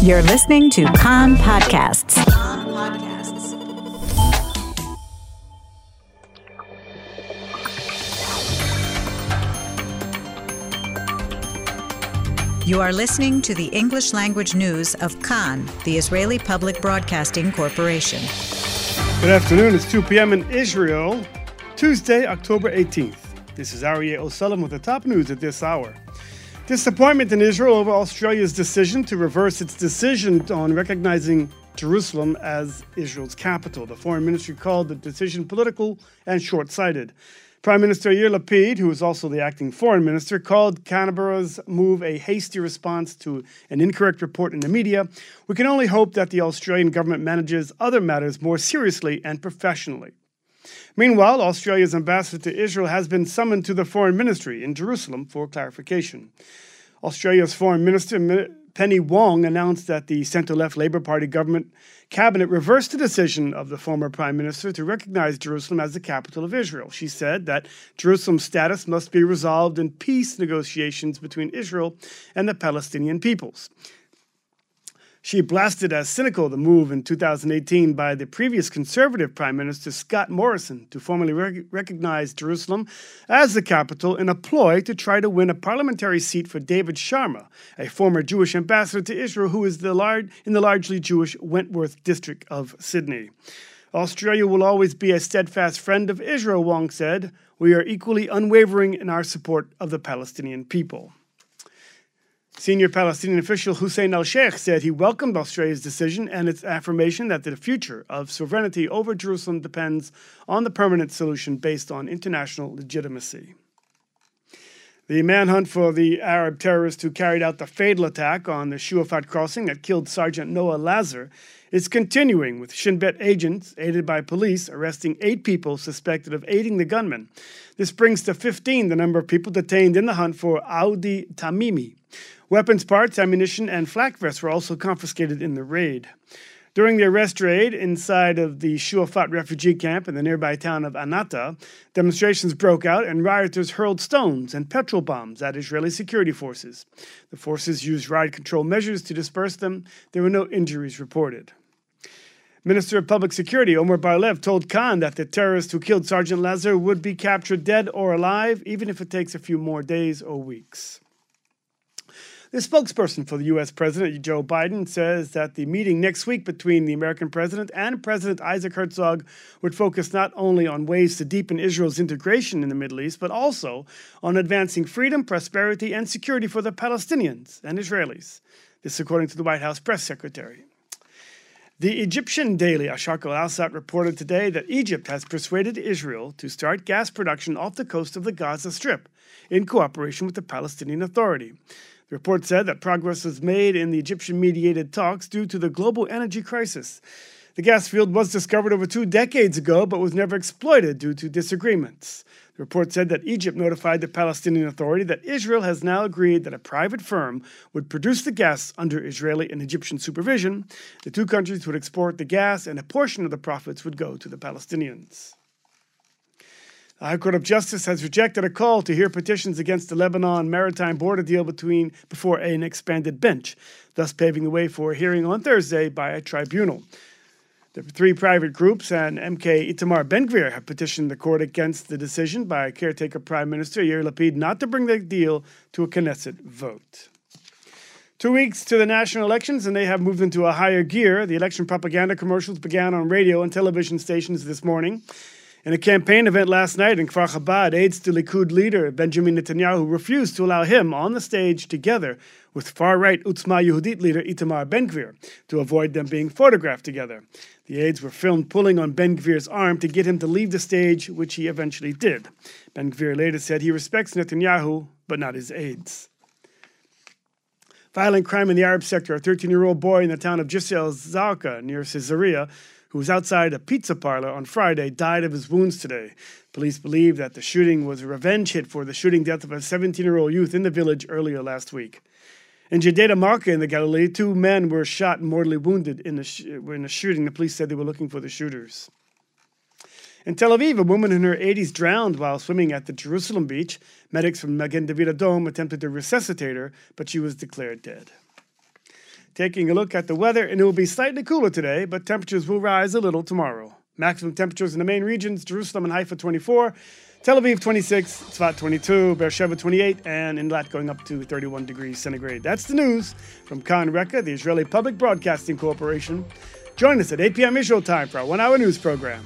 You're listening to Kan Podcasts. You are listening to the English language news of Kan, the Israeli Public Broadcasting Corporation. Good afternoon. It's 2 p.m. in Israel, Tuesday, October 18th. This is Aryeh O'Sullivan with the top news at this hour. Disappointment in Israel over Australia's decision to reverse its decision on recognizing Jerusalem as Israel's capital. The foreign ministry called the decision political and short sighted. Prime Minister Yair Lapid, who is also the acting foreign minister, called Canberra's move a hasty response to an incorrect report in the media. We can only hope that the Australian government manages other matters more seriously and professionally. Meanwhile, Australia's ambassador to Israel has been summoned to the foreign ministry in Jerusalem for clarification. Australia's foreign minister, Penny Wong, announced that the centre left Labour Party government cabinet reversed the decision of the former prime minister to recognize Jerusalem as the capital of Israel. She said that Jerusalem's status must be resolved in peace negotiations between Israel and the Palestinian peoples. She blasted as cynical the move in 2018 by the previous conservative Prime Minister Scott Morrison to formally rec- recognize Jerusalem as the capital in a ploy to try to win a parliamentary seat for David Sharma, a former Jewish ambassador to Israel who is the lar- in the largely Jewish Wentworth district of Sydney. Australia will always be a steadfast friend of Israel, Wong said. We are equally unwavering in our support of the Palestinian people. Senior Palestinian official Hussein al Sheikh said he welcomed Australia's decision and its affirmation that the future of sovereignty over Jerusalem depends on the permanent solution based on international legitimacy. The manhunt for the Arab terrorist who carried out the fatal attack on the Shuafat crossing that killed Sergeant Noah Lazar is continuing, with Shin Bet agents, aided by police, arresting eight people suspected of aiding the gunman. This brings to 15 the number of people detained in the hunt for Udai Tamimi, Weapons parts, ammunition, and flak vests were also confiscated in the raid. During the arrest raid inside of the Shuafat refugee camp in the nearby town of Anata, demonstrations broke out and rioters hurled stones and petrol bombs at Israeli security forces. The forces used riot control measures to disperse them. There were no injuries reported. Minister of Public Security Omer Bar-Lev told Kan that the terrorist who killed Sergeant Lazar would be captured dead or alive, even if it takes a few more days or weeks. The spokesperson for the U.S. President Joe Biden says that the meeting next week between the American president and President Isaac Herzog would focus not only on ways to deepen Israel's integration in the Middle East, but also on advancing freedom, prosperity, and security for the Palestinians and Israelis. This, according to the White House press secretary. The Egyptian daily Asharq al Awsat reported today that Egypt has persuaded Israel to start gas production off the coast of the Gaza Strip in cooperation with the Palestinian Authority. The report said that progress was made in the Egyptian mediated talks due to the global energy crisis. The gas field was discovered over two decades ago but was never exploited due to disagreements. The report said that Egypt notified the Palestinian Authority that Israel has now agreed that a private firm would produce the gas under Israeli and Egyptian supervision. The two countries would export the gas, and a portion of the profits would go to the Palestinians. The High Court of Justice has rejected a call to hear petitions against the Lebanon maritime border deal between before an expanded bench, thus paving the way for a hearing on Thursday by a tribunal. The three private groups and MK Itamar Ben Gvir have petitioned the court against the decision by caretaker Prime Minister Yair Lapid not to bring the deal to a Knesset vote. Two weeks to the national elections, and they have moved into a higher gear. The election propaganda commercials began on radio and television stations this morning. In a campaign event last night in Kfar Chabad, aides to Likud leader Benjamin Netanyahu refused to allow him on the stage together with far-right Otzma Yehudit leader Itamar Ben-Gvir to avoid them being photographed together. The aides were filmed pulling on Ben-Gvir's arm to get him to leave the stage, which he eventually did. Ben-Gvir later said he respects Netanyahu, but not his aides. Violent crime in the Arab sector. A 13-year-old boy in the town of Jisr al-Zarqa near Caesarea who was outside a pizza parlor on Friday, died of his wounds today. Police believe that the shooting was a revenge hit for the shooting death of a 17 year old youth in the village earlier last week. In Judeida-Makr in the Galilee, two men were shot and mortally wounded in a, sh- in a shooting. The police said they were looking for the shooters. In Tel Aviv, a woman in her 80s drowned while swimming at the Jerusalem beach. Medics from Magen David Adom attempted to resuscitate her, but she was declared dead. Taking a look at the weather, and it will be slightly cooler today, but temperatures will rise a little tomorrow. Maximum temperatures in the main regions Jerusalem and Haifa 24, Tel Aviv 26, Tzfat 22, Beersheba 28, and in Eilat going up to 31 degrees centigrade. That's the news from Kan Reka, the Israeli Public Broadcasting Corporation. Join us at 8 p.m. Israel time for our one hour news program.